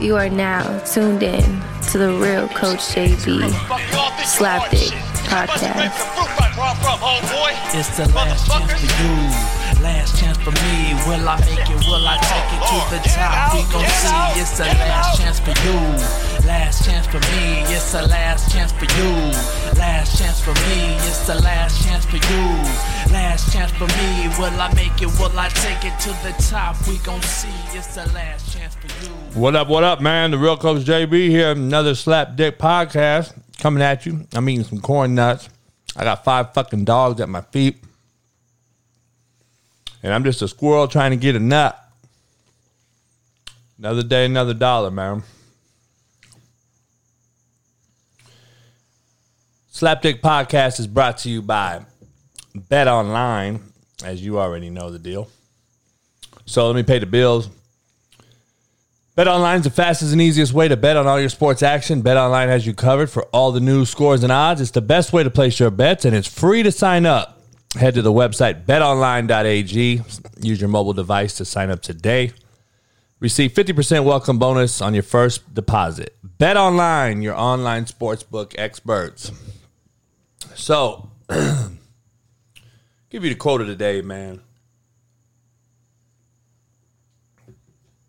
You are now tuned in to the real Coach JB Slapdick podcast. It's the last chance for you, last chance for me. Will I make it? Will I take it to the top? We gon' see. It's the last chance for you, last chance for me. It's the last chance for you, last chance for me. It's the last chance for you, last chance for me. Will I make it? Will I take it to the top? We gon' see. It's the last chance for you. What up, what up, man? The real Coach JB here. Another Slap Dick podcast coming at you. I'm eating some corn nuts. I got five fucking dogs at my feet. And I'm just a squirrel trying to get a nut. Another day, another dollar, man. Slapdick Podcast is brought to you by Bet Online, as you already know the deal. So let me pay the bills. BetOnline is the fastest and easiest way to bet on all your sports action. BetOnline has you covered for all the news, scores, and odds. It's the best way to place your bets, and it's free to sign up. Head to the website betonline.ag. Use your mobile device to sign up today. Receive 50% welcome bonus on your first deposit. BetOnline, your online sportsbook experts. So, give you the quote of the day, man.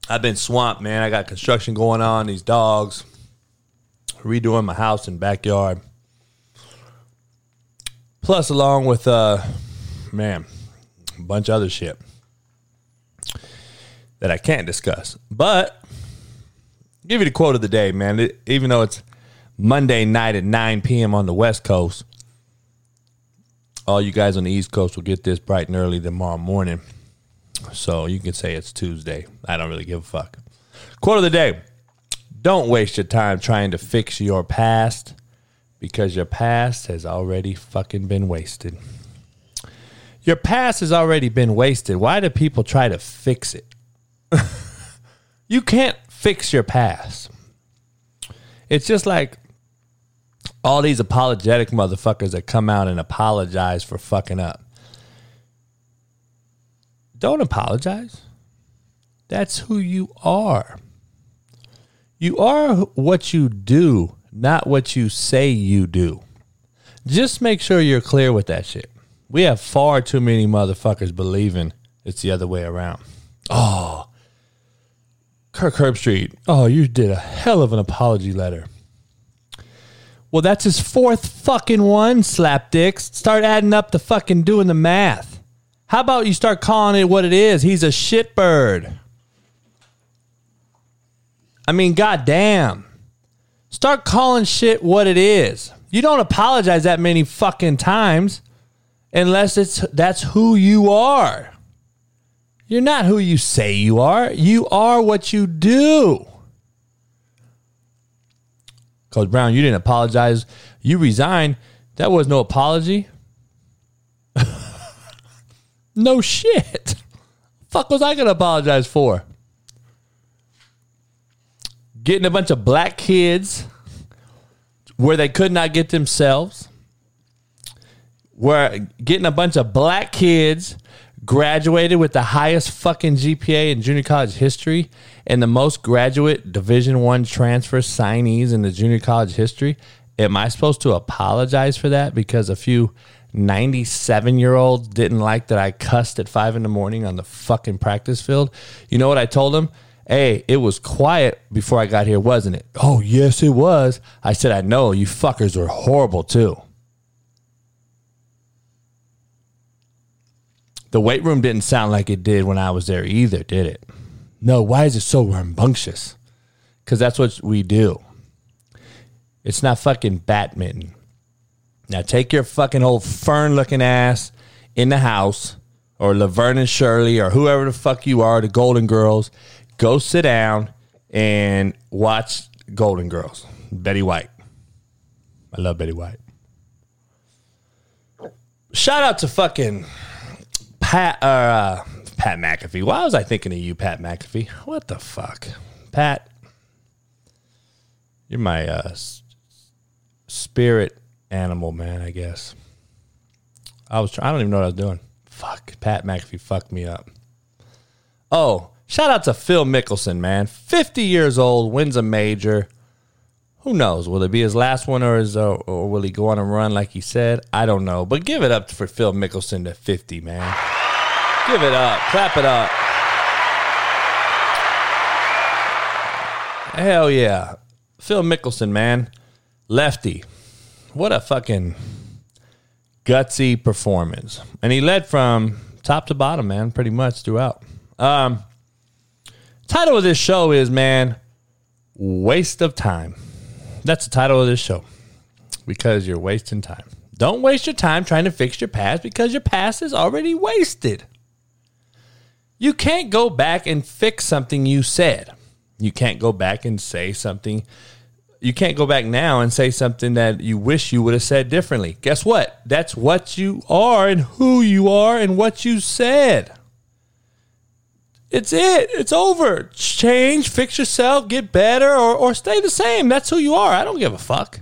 I've been swamped, man. I got construction going on, these dogs, redoing my house and backyard. Plus, along with, uh, man, a bunch of other shit that I can't discuss. But, give you the quote of the day, man. It- even though it's Monday night at 9 p.m. on the West Coast, all you guys on the East Coast will get this bright and early tomorrow morning. So you can say it's Tuesday. I don't really give a fuck. Quote of the day Don't waste your time trying to fix your past because your past has already fucking been wasted. Your past has already been wasted. Why do people try to fix it? you can't fix your past. It's just like all these apologetic motherfuckers that come out and apologize for fucking up. Don't apologize. That's who you are. You are what you do, not what you say you do. Just make sure you're clear with that shit. We have far too many motherfuckers believing it's the other way around. Oh, Kirk Herbstreit. Oh, you did a hell of an apology letter. Well, that's his fourth fucking one, slapdicks. Start adding up the fucking doing the math. How about you start calling it what it is? He's a shitbird. I mean, goddamn. Start calling shit what it is. You don't apologize that many fucking times unless it's that's who you are. You're not who you say you are. You are what you do. Coach Brown, you didn't apologize. You resigned. That was no apology. no shit. Fuck was I gonna apologize for? Getting a bunch of black kids where they could not get themselves. Where getting a bunch of black kids graduated with the highest fucking GPA in junior college history and the most graduate Division One transfer signees in the junior college history. Am I supposed to apologize for that because a few 97 year olds didn't like that I cussed at five in the morning on the fucking practice field? You know what I told them? Hey, it was quiet before I got here, wasn't it? Oh, yes, it was. I said, I know. You fuckers were horrible too. The weight room didn't sound like it did when I was there either, did it? No, why is it so rambunctious? Because that's what we do. It's not fucking badminton. Now take your fucking old fern looking ass in the house or Laverne and Shirley or whoever the fuck you are, the Golden Girls. Go sit down and watch Golden Girls. Betty White. I love Betty White. Shout out to fucking Pat or uh, Pat McAfee. Why was I thinking of you, Pat McAfee? What the fuck, Pat? You're my uh, s- spirit animal, man. I guess. I was. Try- I don't even know what I was doing. Fuck, Pat McAfee fucked me up. Oh, Shout out to Phil Mickelson, man. 50 years old, wins a major. Who knows? Will it be his last one or, is, uh, or will he go on a run like he said? I don't know. But give it up for Phil Mickelson to 50, man. Give it up. Clap it up. Hell yeah. Phil Mickelson, man. Lefty. What a fucking gutsy performance. And he led from top to bottom, man, pretty much throughout. Um, Title of this show is, man, Waste of Time. That's the title of this show because you're wasting time. Don't waste your time trying to fix your past because your past is already wasted. You can't go back and fix something you said. You can't go back and say something. You can't go back now and say something that you wish you would have said differently. Guess what? That's what you are and who you are and what you said. It's it. It's over. Change, fix yourself, get better, or, or stay the same. That's who you are. I don't give a fuck.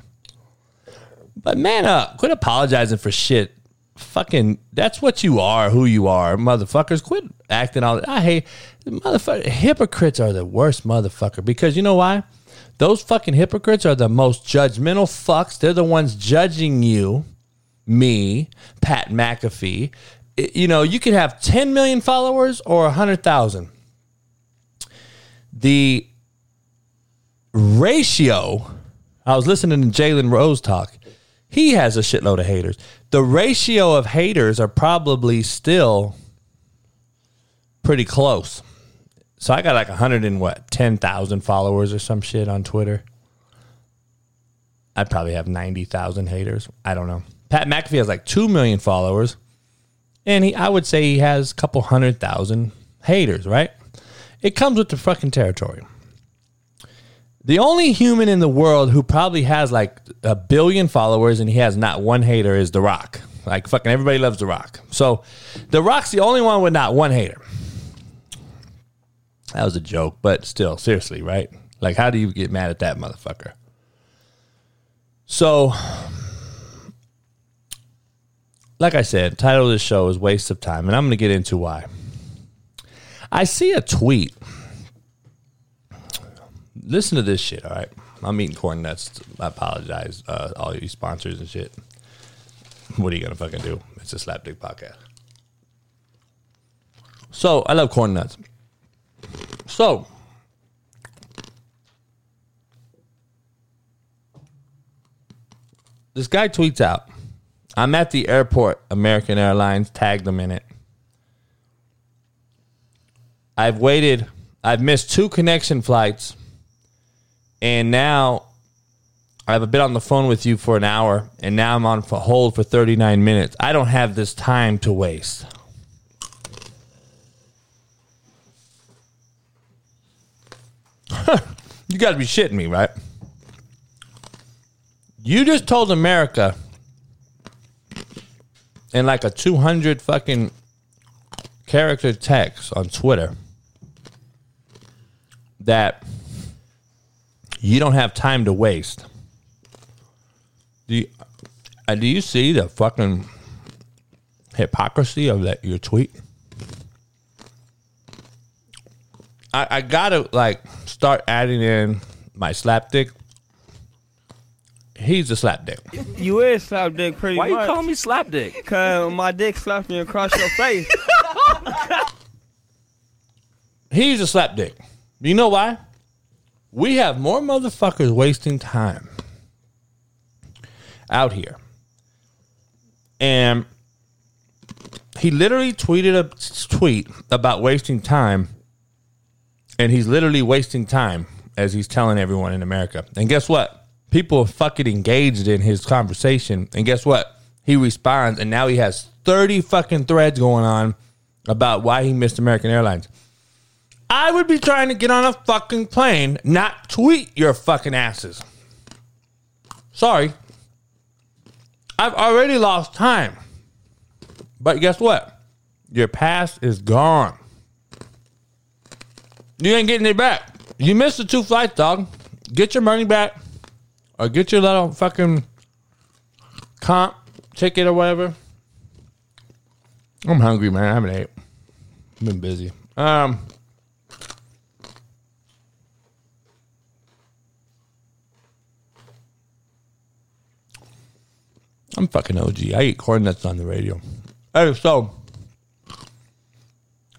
But man up. Quit apologizing for shit. Fucking, that's what you are, who you are, motherfuckers. Quit acting all. I hate motherfucker. Hypocrites are the worst motherfucker because you know why? Those fucking hypocrites are the most judgmental fucks. They're the ones judging you, me, Pat McAfee, you know, you could have 10 million followers or 100,000. The ratio, I was listening to Jalen Rose talk. He has a shitload of haters. The ratio of haters are probably still pretty close. So I got like 100 and what, 10,000 followers or some shit on Twitter. I probably have 90,000 haters. I don't know. Pat McAfee has like 2 million followers and he I would say he has a couple hundred thousand haters, right? It comes with the fucking territory. The only human in the world who probably has like a billion followers and he has not one hater is The Rock. Like fucking everybody loves The Rock. So The Rock's the only one with not one hater. That was a joke, but still, seriously, right? Like, how do you get mad at that motherfucker? So like I said, title of this show is Waste of Time, and I'm going to get into why. I see a tweet. Listen to this shit, all right? I'm eating corn nuts. I apologize, uh, all you sponsors and shit. What are you to fucking do? It's a slapdick podcast. So, I love corn nuts. So, this guy tweets out I'm at the airport, American Airlines tagged them in it. I've waited, I've missed two connection flights, and now I've been on the phone with you for an hour, and now I'm on hold for 39 minutes. I don't have this time to waste. you got to be shitting me, right? You just told America in like a 200 fucking character text on Twitter that you don't have time to waste. Do you, uh, do you see the fucking hypocrisy of that your tweet? I, I gotta like start adding in my slapdick He's a slap dick. You is slap dick pretty Why much. you call me slap dick? Cause my dick slapped me across your face. He's a slap dick. You know why? We have more motherfuckers wasting time out here. And he literally tweeted a tweet about wasting time. And he's literally wasting time as he's telling everyone in America. And guess what? people are fucking engaged in his conversation. And guess what? He responds, and now he has 30 fucking threads going on about why he missed American Airlines. I would be trying to get on a fucking plane, not tweet your fucking asses. Sorry. I've already lost time. But guess what? Your past is gone. You ain't getting it back. You missed the two flights, dog. Get your money back or get your little fucking comp ticket or whatever. I'm hungry, man. I haven't ate. I've been busy. Um, I'm fucking OG. I eat corn nuts on the radio. Hey, so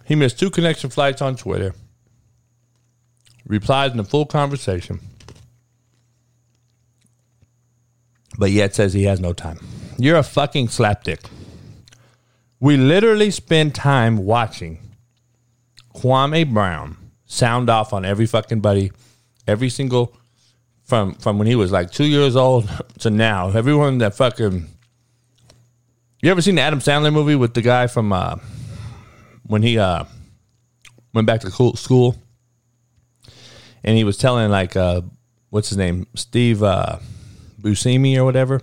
he missed two connection flights on Twitter. Replies in a full conversation. But yet says he has no time. You're a fucking slapdick. We literally spend time watching Kwame Brown sound off on every fucking buddy, every single from from when he was like two years old to now. Everyone that fucking you ever seen the Adam Sandler movie with the guy from uh, when he uh, went back to school and he was telling like uh, what's his name Steve uh, Buscemi or whatever.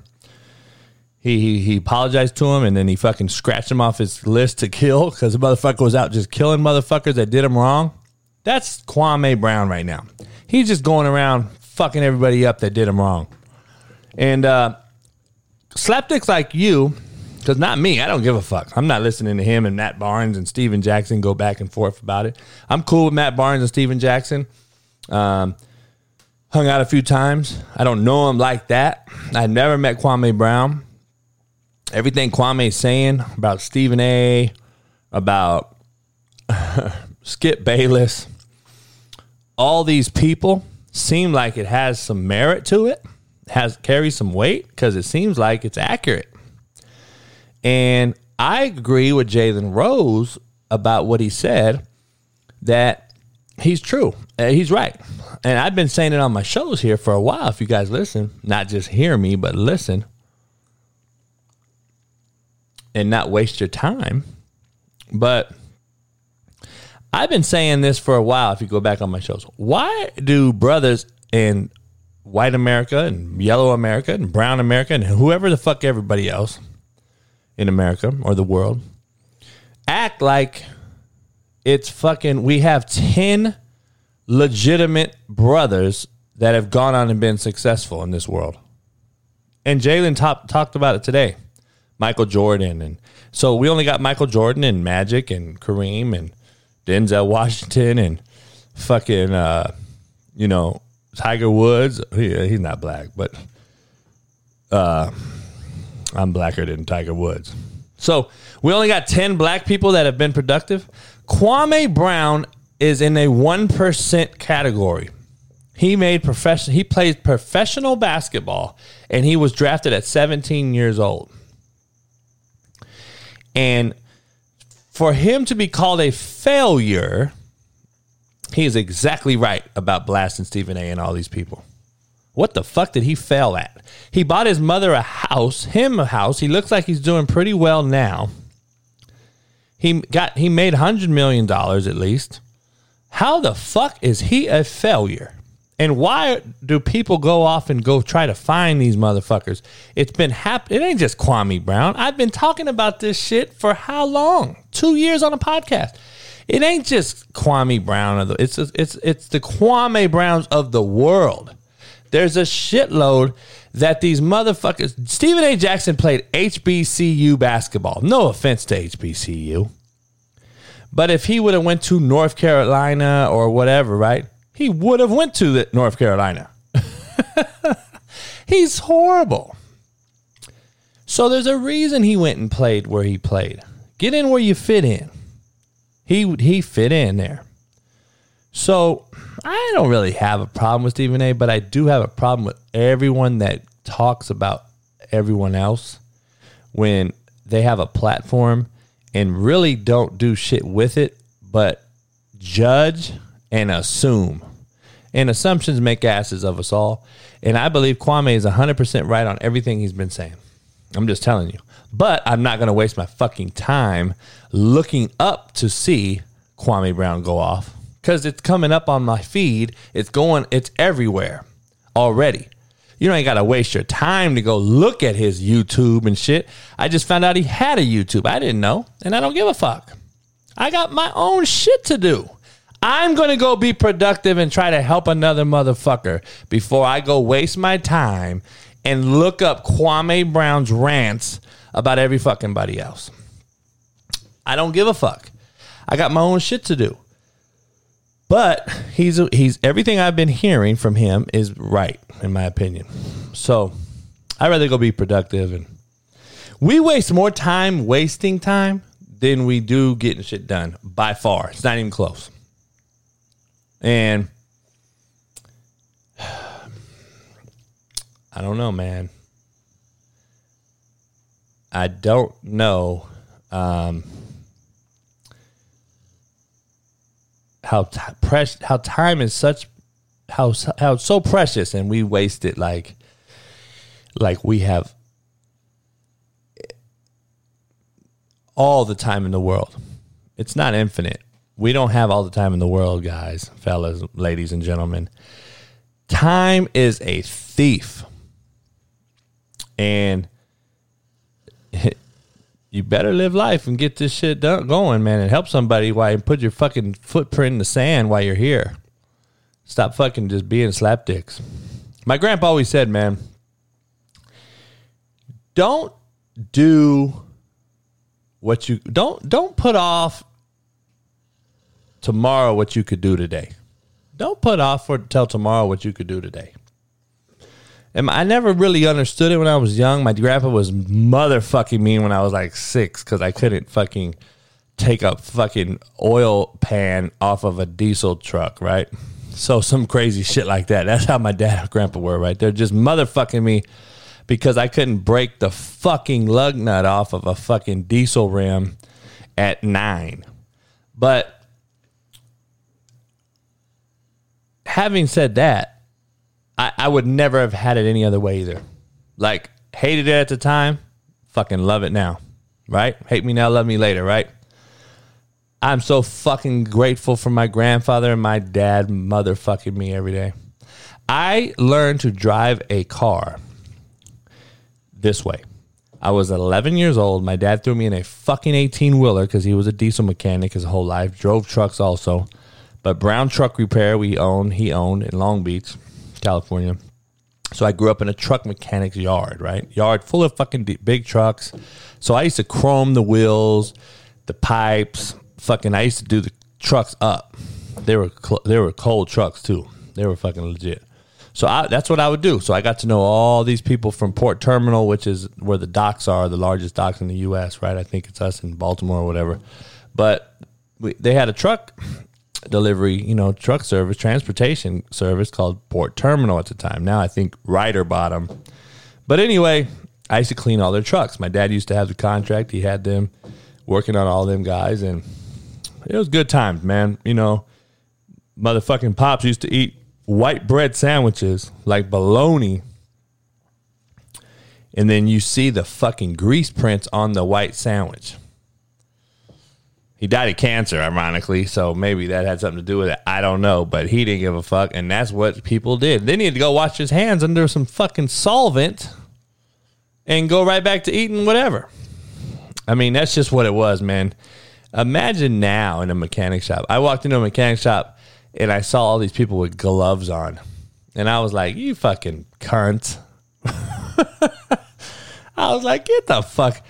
He, he he apologized to him and then he fucking scratched him off his list to kill because the motherfucker was out just killing motherfuckers that did him wrong. That's Kwame Brown right now. He's just going around fucking everybody up that did him wrong. And uh, slapdicks like you, because not me, I don't give a fuck. I'm not listening to him and Matt Barnes and Stephen Jackson go back and forth about it. I'm cool with Matt Barnes and Stephen Jackson. Um, hung out a few times. I don't know him like that. I never met Kwame Brown. Everything Kwame's saying about Stephen A, about Skip Bayless, all these people seem like it has some merit to it, has carries some weight because it seems like it's accurate. And I agree with Jalen Rose about what he said that he's true. He's right. And I've been saying it on my shows here for a while. If you guys listen, not just hear me, but listen and not waste your time. But I've been saying this for a while. If you go back on my shows, why do brothers in white America and yellow America and brown America and whoever the fuck everybody else in America or the world act like it's fucking we have 10 legitimate brothers that have gone on and been successful in this world. And Jalen talked about it today. Michael Jordan and so we only got Michael Jordan and Magic and Kareem and Denzel Washington and fucking uh, you know Tiger Woods. He, he's not black, but uh, I'm blacker than Tiger Woods. So we only got ten black people that have been productive. Kwame Brown is in a one percent category. He made profession. He played professional basketball, and he was drafted at 17 years old. And for him to be called a failure, he is exactly right about blasting Stephen A. and all these people. What the fuck did he fail at? He bought his mother a house, him a house. He looks like he's doing pretty well now. He got he made hundred million dollars at least. How the fuck is he a failure? And why do people go off and go try to find these motherfuckers? It's been happening. It ain't just Kwame Brown. I've been talking about this shit for how long? Two years on a podcast. It ain't just Kwame Brown. It's it's it's the Kwame Browns of the world. There's a shitload that these motherfuckers. Stephen A. Jackson played HBCU basketball. No offense to HBCU, but if he would have went to North Carolina or whatever, right? He would have went to the North Carolina. He's horrible. So there's a reason he went and played where he played. Get in where you fit in. He he fit in there. So I don't really have a problem with Stephen A, but I do have a problem with everyone that talks about everyone else when they have a platform and really don't do shit with it, but judge and assume. And assumptions make asses of us all. And I believe Kwame is 100% right on everything he's been saying. I'm just telling you. But I'm not going to waste my fucking time looking up to see Kwame Brown go off because it's coming up on my feed. It's going, it's everywhere already. You don't got to waste your time to go look at his YouTube and shit. I just found out he had a YouTube. I didn't know, and I don't give a fuck. I got my own shit to do. I'm going to go be productive and try to help another motherfucker before I go waste my time and look up Kwame Brown's rants about every fucking body else. I don't give a fuck. I got my own shit to do. But he's he's everything I've been hearing from him is right in my opinion. So I'd rather go be productive and We waste more time wasting time than we do getting shit done by far. It's not even close. And I don't know, man. I don't know um, how t- precious how time is such how how so precious and we waste it like like we have all the time in the world. It's not infinite. We don't have all the time in the world, guys, fellas, ladies and gentlemen. Time is a thief. And you better live life and get this shit done, going, man, and help somebody while you put your fucking footprint in the sand while you're here. Stop fucking just being slapdicks. My grandpa always said, man, don't do what you don't don't put off tomorrow what you could do today. Don't put off for till tomorrow what you could do today. And I never really understood it when I was young. My grandpa was motherfucking mean when I was like six because I couldn't fucking take a fucking oil pan off of a diesel truck, right? So some crazy shit like that. That's how my dad and grandpa were, right? They're just motherfucking me because I couldn't break the fucking lug nut off of a fucking diesel rim at nine. But having said that, I, I would never have had it any other way either. Like, hated it at the time, fucking love it now, right? Hate me now, love me later, right? I'm so fucking grateful for my grandfather and my dad motherfucking me every day. I learned to drive a car this way. I was 11 years old. My dad threw me in a fucking 18 wheeler because he was a diesel mechanic his whole life, drove trucks also. But Brown Truck Repair, we own, he owned in Long Beach, California. So I grew up in a truck mechanic's yard, right? Yard full of fucking big trucks. So I used to chrome the wheels, the pipes. Fucking, I used to do the trucks up. They were cl- they were cold trucks too. They were fucking legit. So I, that's what I would do. So I got to know all these people from Port Terminal, which is where the docks are, the largest docks in the U.S. Right? I think it's us in Baltimore or whatever. But we, they had a truck delivery, you know, truck service, transportation service called Port Terminal at the time. Now I think Ryder Bottom. But anyway, I used to clean all their trucks. My dad used to have the contract. He had them working on all them guys, and it was good times, man. You know, motherfucking pops used to eat white bread sandwiches like bologna and then you see the fucking grease prints on the white sandwich. He died of cancer, ironically, so maybe that had something to do with it. I don't know, but he didn't give a fuck, and that's what people did. They needed to go wash his hands under some fucking solvent and go right back to eating whatever. I mean, that's just what it was, man. Imagine now in a mechanic shop. I walked into a mechanic shop and I saw all these people with gloves on. And I was like, you fucking cunt. I was like, get the fuck,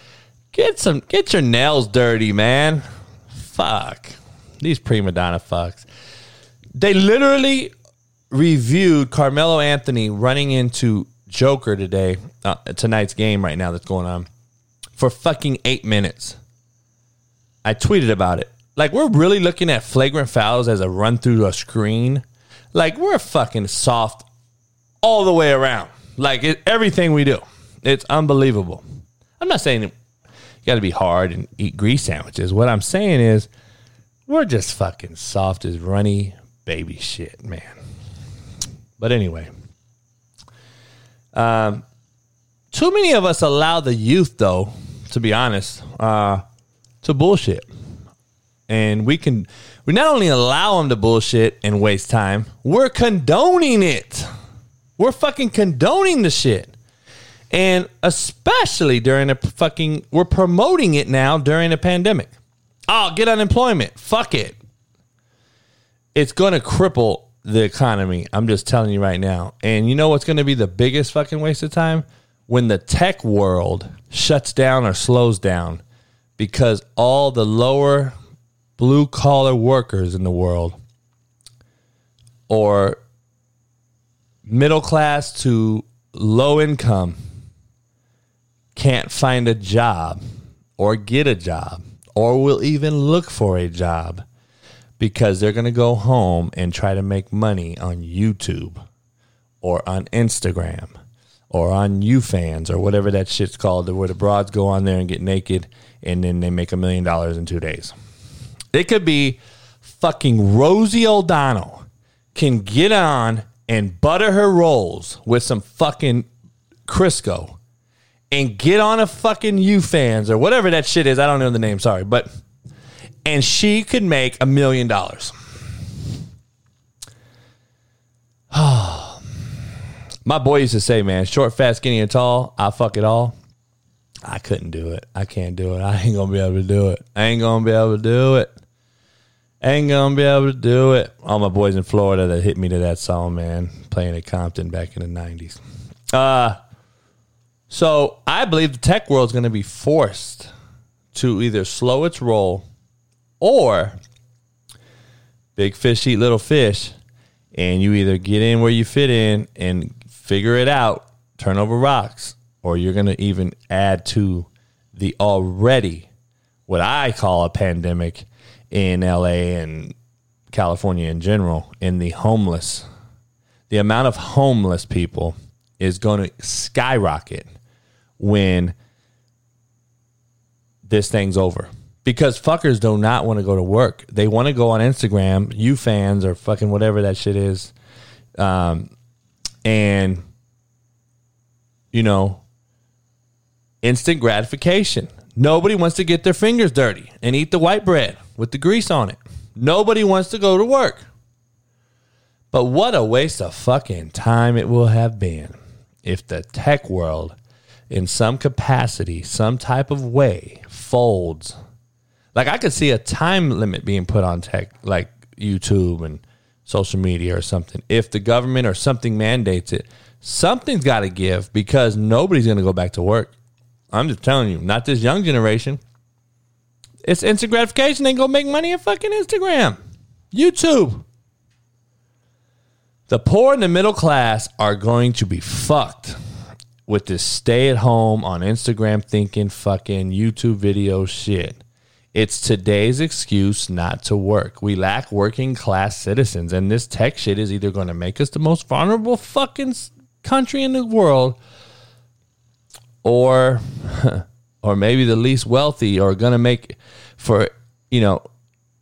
get some, get your nails dirty, man. Fuck. These prima donna fucks. They literally reviewed Carmelo Anthony running into Joker today, uh, tonight's game right now that's going on, for fucking eight minutes. I tweeted about it. Like we're really looking at flagrant fouls as a run through a screen. Like we're fucking soft all the way around. Like it, everything we do, it's unbelievable. I'm not saying got to be hard and eat grease sandwiches. What I'm saying is we're just fucking soft as runny baby shit, man. But anyway, um, too many of us allow the youth, though, to be honest, uh, to bullshit and we can we not only allow them to bullshit and waste time, we're condoning it. We're fucking condoning the shit. And especially during a fucking we're promoting it now during a pandemic. Oh, get unemployment. Fuck it. It's going to cripple the economy. I'm just telling you right now. And you know what's going to be the biggest fucking waste of time? When the tech world shuts down or slows down because all the lower blue collar workers in the world or middle class to low income can't find a job or get a job or will even look for a job because they're going to go home and try to make money on YouTube or on Instagram or on YouFans or whatever that shit's called, where the broads go on there and get naked and then they make a million dollars in two days. It could be fucking Rosie O'Donnell can get on and butter her rolls with some fucking Crisco and get on a fucking U YouFans or whatever that shit is. I don't know the name, sorry. But and she could make a million dollars. My boy used to say, man, short, fat, skinny, and tall, I fuck it all. I couldn't do it. I can't do it. I ain't gonna be able to do it. I ain't gonna be able to do it. I Ain't gonna be able to do it. All my boys in Florida that hit me to that song, man, playing at Compton back in the nineties. Uh so I believe the tech world is gonna be forced to either slow its roll or big fish eat little fish, and you either get in where you fit in and figure it out, turn over rocks, or you're going to even add to the already what I call a pandemic in LA and California in general in the homeless. The amount of homeless people is going to skyrocket when this thing's over. Because fuckers do not want to go to work. They want to go on Instagram, you fans or fucking whatever that shit is. Um, and you know, instant gratification. Nobody wants to get their fingers dirty and eat the white bread with the grease on it. Nobody wants to go to work. But what a waste of fucking time it will have been if the tech world, in some capacity, some type of way, folds. Like I could see a time limit being put on tech, like YouTube and social media or something. If the government or something mandates it, something's got to give because nobody's going to go back to work. I'm just telling you, not this young generation. It's instant gratification. They go make money on fucking Instagram, YouTube. The poor and the middle class are going to be fucked with this stay at home on Instagram thinking fucking YouTube video shit. It's today's excuse not to work. We lack working class citizens, and this tech shit is either going to make us the most vulnerable fucking country in the world or or maybe the least wealthy or going to make for you know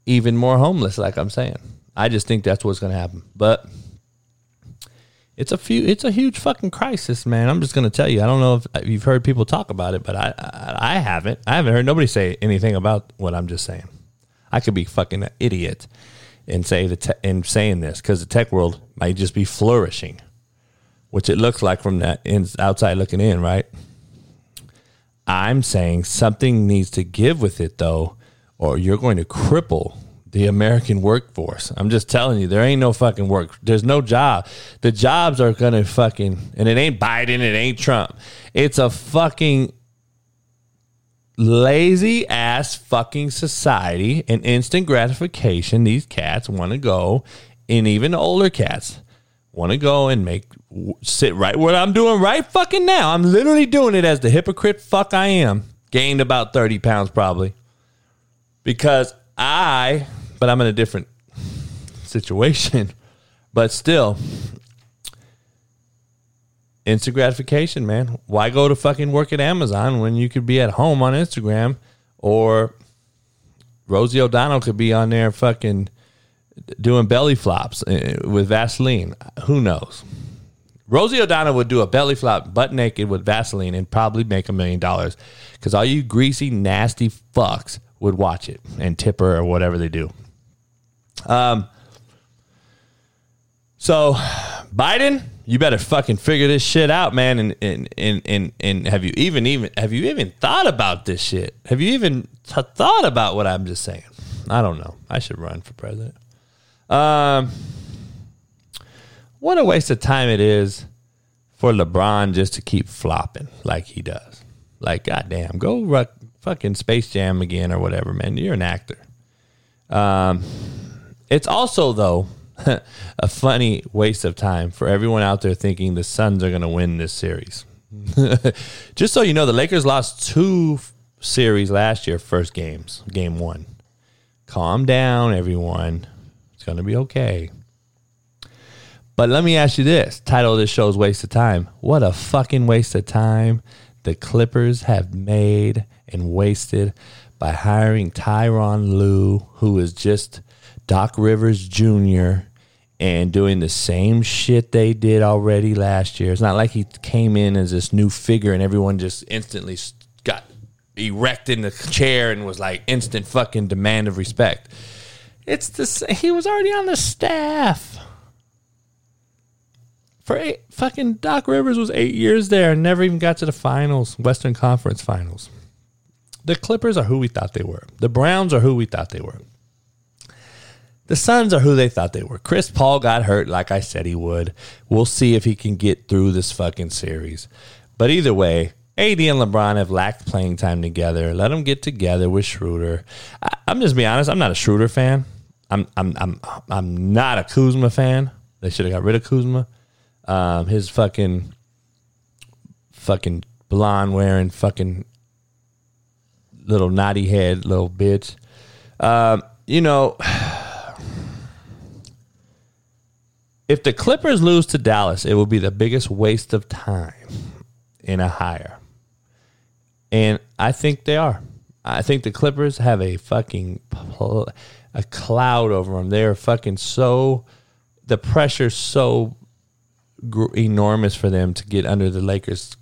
even more homeless like i'm saying i just think that's what's going to happen but it's a few it's a huge fucking crisis man. I'm just going to tell you. I don't know if you've heard people talk about it but I, I, I haven't. I haven't heard nobody say anything about what i'm just saying. I could be fucking an idiot and say the te- in saying this because the tech world might just be flourishing which it looks like from that in, outside looking in, right? I'm saying something needs to give with it though, or you're going to cripple the American workforce. I'm just telling you, there ain't no fucking work. There's no job. The jobs are gonna fucking, and it ain't Biden, it ain't Trump. It's a fucking lazy ass fucking society and instant gratification. These cats want to go, and even older cats want to go and make sit right what I'm doing right fucking now. I'm literally doing it as the hypocrite fuck I am. Gained about 30 pounds probably. Because I, but I'm in a different situation. But still, instant gratification, man. Why go to fucking work at Amazon when you could be at home on Instagram or Rosie O'Donnell could be on there fucking doing belly flops uh, with Vaseline. Who knows? Rosie O'Donnell would do a belly flop butt naked with Vaseline and probably make a million dollars because all you greasy, nasty fucks would watch it and tip her or whatever they do. Um, so Biden, you better fucking figure this shit out, man. And and and and, and have you even even have you even thought about this shit? Have you even t- thought about what I'm just saying? I don't know. I should run for president. Um, what a waste of time it is for LeBron just to keep flopping like he does. Like, goddamn, go rock, fucking Space Jam again or whatever, man. You're an actor. Um, it's also though a funny waste of time for everyone out there thinking the Suns are going to win this series. Just so you know, the Lakers lost two series last year, first games, game one. Calm down, everyone. It's going to be okay. But let me ask you this title of this show is Waste of Time. What a fucking waste of time the Clippers have made and wasted by hiring Tyronn Lue, who is just Doc Rivers Jr., and doing the same shit they did already last year. It's not like he came in as this new figure and everyone just instantly got erect in the chair and was like instant fucking demand of respect. It's the he was already on the staff. For eight, fucking Doc Rivers was eight years there and never even got to the finals, Western Conference finals. The Clippers are who we thought they were. The Browns are who we thought they were. The Suns are who they thought they were. Chris Paul got hurt, like I said he would. We'll see if he can get through this fucking series. But either way, AD and LeBron have lacked playing time together. Let them get together with Schroeder. I, am just being honest. I'm not a Schroeder fan. I'm I'm I'm I'm not a Kuzma fan. They should have got rid of Kuzma. Um, his fucking fucking blonde wearing fucking little naughty head little bitch. Um, you know if the Clippers lose to Dallas, it will be the biggest waste of time in a hire. And I think they are. I think the Clippers have a fucking a cloud over them. They're fucking so the pressure's so enormous for them to get under the Lakers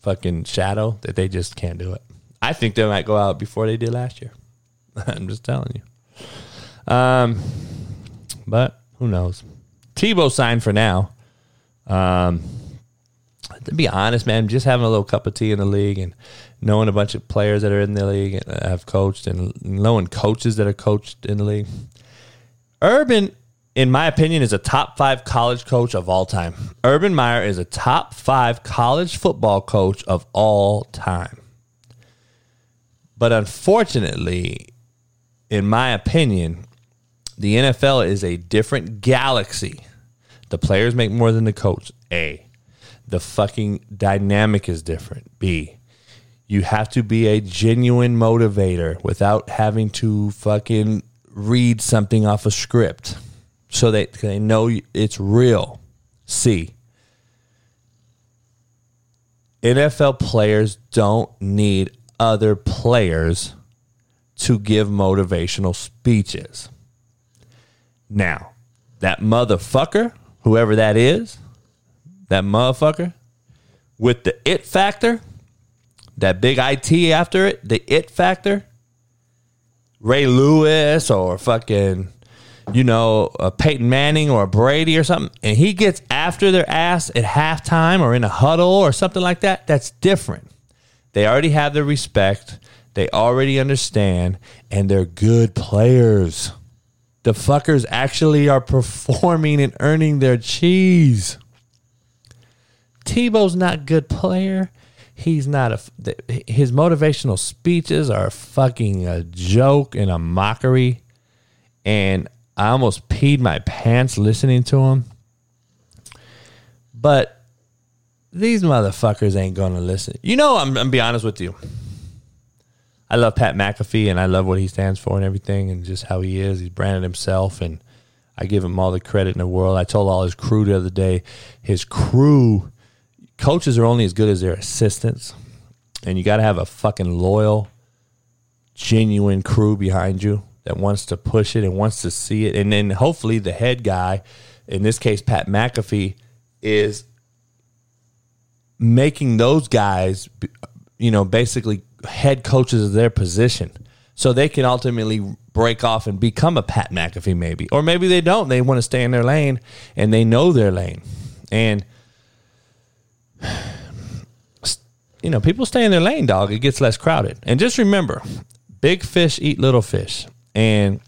fucking shadow that they just can't do it. I think they might go out before they did last year. I'm just telling you. Um, but who knows? Tebow signed for now. Um, to be honest, man, just having a little cup of tea in the league and knowing a bunch of players that are in the league and have coached and knowing coaches that are coached in the league. Urban, in my opinion, is a top five college coach of all time. Urban Meyer is a top five college football coach of all time. But unfortunately, in my opinion, the NFL is a different galaxy. The players make more than the coach. A. The fucking dynamic is different. B. You have to be a genuine motivator without having to fucking read something off a script so they, they know it's real. C. NFL players don't need other players to give motivational speeches. Now, that motherfucker, whoever that is, that motherfucker with the it factor, that big IT after it, the it factor, Ray Lewis or fucking, you know, a Peyton Manning or a Brady or something, and he gets after their ass at halftime or in a huddle or something like that, that's different. They already have the respect, they already understand, and they're good players the fuckers actually are performing and earning their cheese. Tebow's not a good player. He's not a. His motivational speeches are fucking a joke and a mockery, and I almost peed my pants listening to him. But these motherfuckers ain't gonna listen. You know, I'm, I'm be honest with you. I love Pat McAfee and I love what he stands for and everything and just how he is. He's branded himself and I give him all the credit in the world. I told all his crew the other day, his crew, coaches are only as good as their assistants. And you got to have a fucking loyal, genuine crew behind you that wants to push it and wants to see it. And then hopefully the head guy, in this case, Pat McAfee, is making those guys, you know, basically head coaches of their position. So they can ultimately break off and become a Pat McAfee, maybe. Or maybe they don't. They want to stay in their lane and they know their lane. And, you know, people stay in their lane, dog. It gets less crowded. And just remember big fish eat little fish. And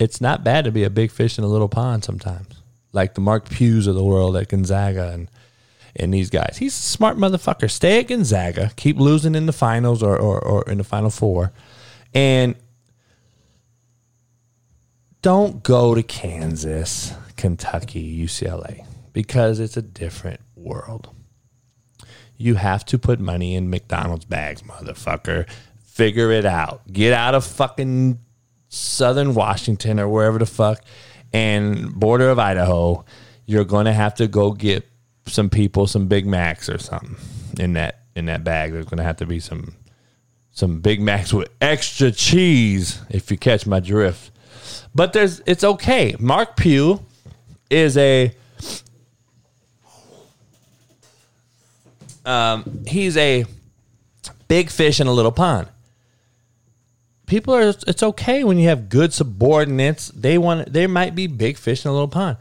it's not bad to be a big fish in a little pond sometimes, like the Mark Few's of the world at Gonzaga and in these guys. He's a smart motherfucker. Stay at Gonzaga, keep losing in the finals or, or, or in the final four, and don't go to Kansas, Kentucky, UCLA, because it's a different world. You have to put money in McDonald's bags, motherfucker. Figure it out. Get out of fucking southern Washington or wherever the fuck and border of Idaho. You're going to have to go get some people some Big Macs or something in that in that bag. There's going to have to be some some Big Macs with extra cheese if you catch my drift. But there's it's okay. Mark Few is a um, he's a big fish in a little pond. People are it's okay when you have good subordinates. They want they might be big fish in a little pond.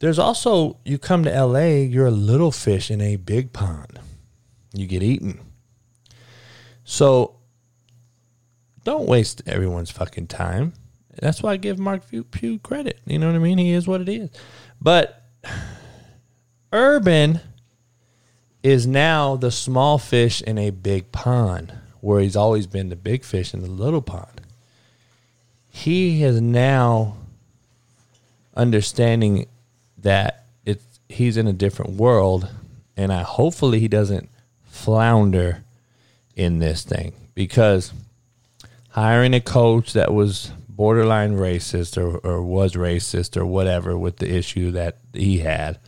There's also you come to LA, you're a little fish in a big pond. You get eaten. So don't waste everyone's fucking time. That's why I give Mark Few credit. You know what I mean? He is what it is. But Urban is now the small fish in a big pond, where he's always been the big fish in the little pond. He is now understanding that it's he's in a different world, and I hopefully he doesn't flounder in this thing because hiring a coach that was borderline racist or, or was racist or whatever with the issue that he had.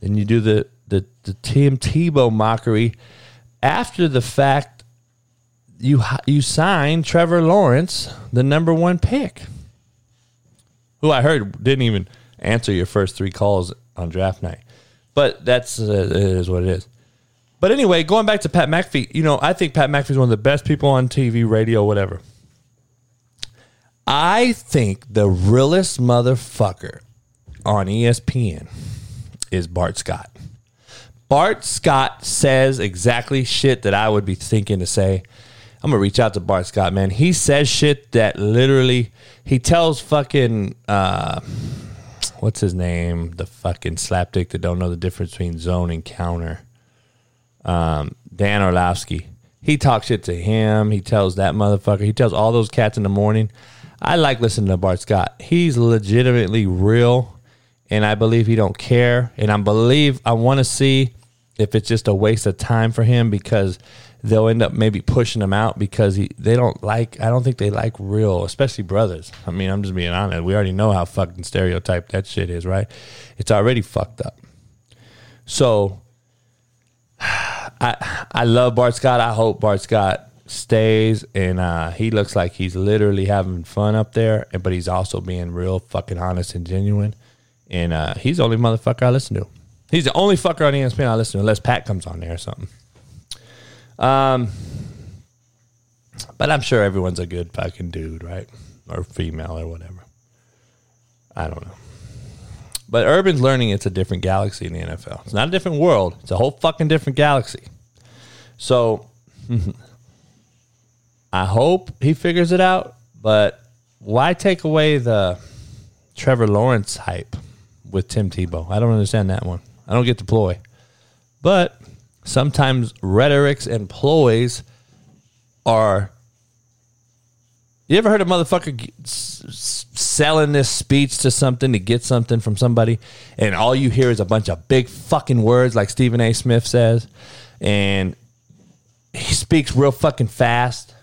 Then you do the, the, the Tim Tebow mockery after the fact you you signed Trevor Lawrence, the number one pick, who I heard didn't even answer your first three calls on draft night. But that's uh, it is what it is. But anyway, going back to Pat McAfee, you know, I think Pat McAfee is one of the best people on TV, radio, whatever. I think the realest motherfucker on ESPN is Bart Scott. Bart Scott says exactly shit that I would be thinking to say. I'm gonna reach out to Bart Scott, man. He says shit that literally he tells fucking uh, what's his name? The fucking slapdick that don't know the difference between zone and counter. Um, Dan Orlovsky. He talks shit to him. He tells that motherfucker. He tells all those cats in the morning. I like listening to Bart Scott. He's legitimately real, and I believe he don't care. And I believe I want to see if it's just a waste of time for him because they'll end up maybe pushing him out because he they don't like. I don't think they like real, especially brothers. I mean, I'm just being honest. We already know how fucking stereotyped that shit is, right? It's already fucked up. So I I love Bart Scott. I hope Bart Scott stays, and uh, he looks like he's literally having fun up there, but he's also being real fucking honest and genuine. And uh, he's the only motherfucker I listen to. He's the only fucker on ESPN I listen to, unless Pat comes on there or something. Um, but I'm sure everyone's a good fucking dude, right? Or female or whatever. I don't know. But Urban's learning it's a different galaxy in the NFL. It's not a different world. It's a whole fucking different galaxy. So I hope he figures it out, but why take away the Trevor Lawrence hype with Tim Tebow? I don't understand that one. I don't get the ploy. But sometimes rhetorics and ploys are. You ever heard a motherfucker selling this speech to something to get something from somebody, and all you hear is a bunch of big fucking words like Stephen A. Smith says, and he speaks real fucking fast!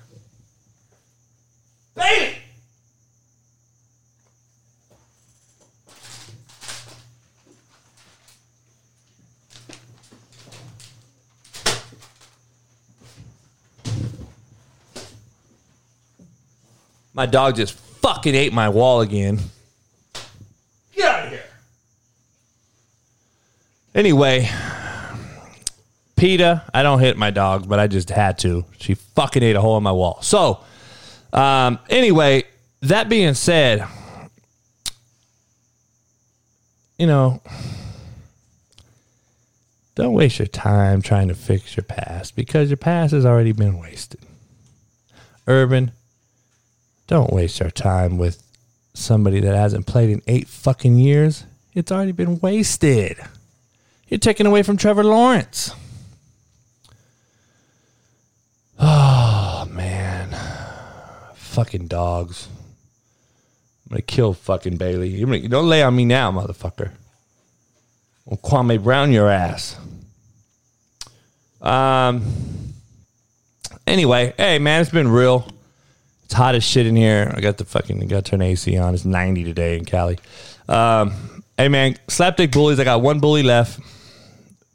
My dog just fucking ate my wall again. Get out of here. Anyway, PETA, I don't hit my dogs, but I just had to. She fucking ate a hole in my wall. So, um, anyway, that being said, you know, don't waste your time trying to fix your past because your past has already been wasted. Urban, don't waste our time with somebody that hasn't played in eight fucking years. It's already been wasted. You're taking away from Trevor Lawrence. Oh, man fucking dogs. I'm gonna kill fucking Bailey. You don't lay on me now, motherfucker. I'll Kwame Brown your ass. Um. Anyway, hey man, it's been real. It's hot as shit in here. I got the fucking I got to turn AC on. It's 90 today in Cali. Um, hey man, slapdick bullies. I got one bully left.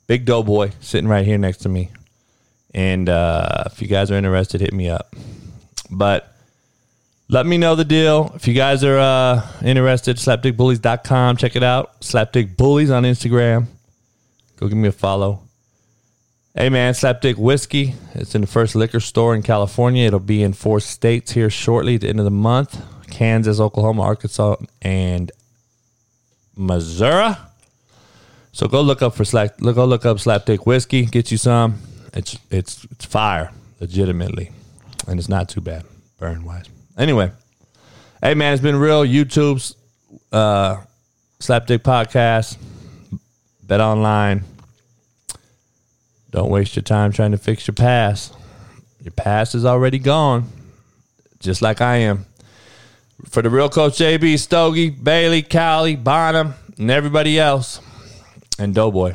Big Doughboy sitting right here next to me. And uh, if you guys are interested, hit me up. But let me know the deal. If you guys are uh, interested, slapdickbullies.com. Check it out. Slapdick Bullies on Instagram. Go give me a follow. Hey man, Slapdick Whiskey. It's in the first liquor store in California. It'll be in four states here shortly at the end of the month Kansas, Oklahoma, Arkansas, and Missouri. So go look up for Slap. Go look up Slapdick Whiskey. Get you some. It's it's it's fire, legitimately, and it's not too bad burn wise. Anyway, hey man, it's been real. YouTube's uh, Slapdick Podcast, Bet Online. Don't waste your time trying to fix your past. Your past is already gone, just like I am. For the real coach JB, Stogie, Bailey, Callie, Bonham, and everybody else, and Doughboy.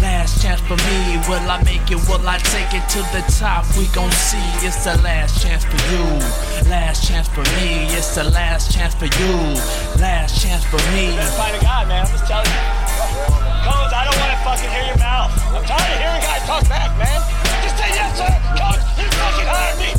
Last chance for me. Will I make it? Will I take it to the top? We gon' see. It's the last chance for you. Last chance for me. It's the last chance for you. Last chance for me find a guy, man. I'm just telling you. Coach, I don't want to fucking hear your mouth. I'm tired of hearing guys talk back, man. Just say yes, sir. Coach, you fucking hired me.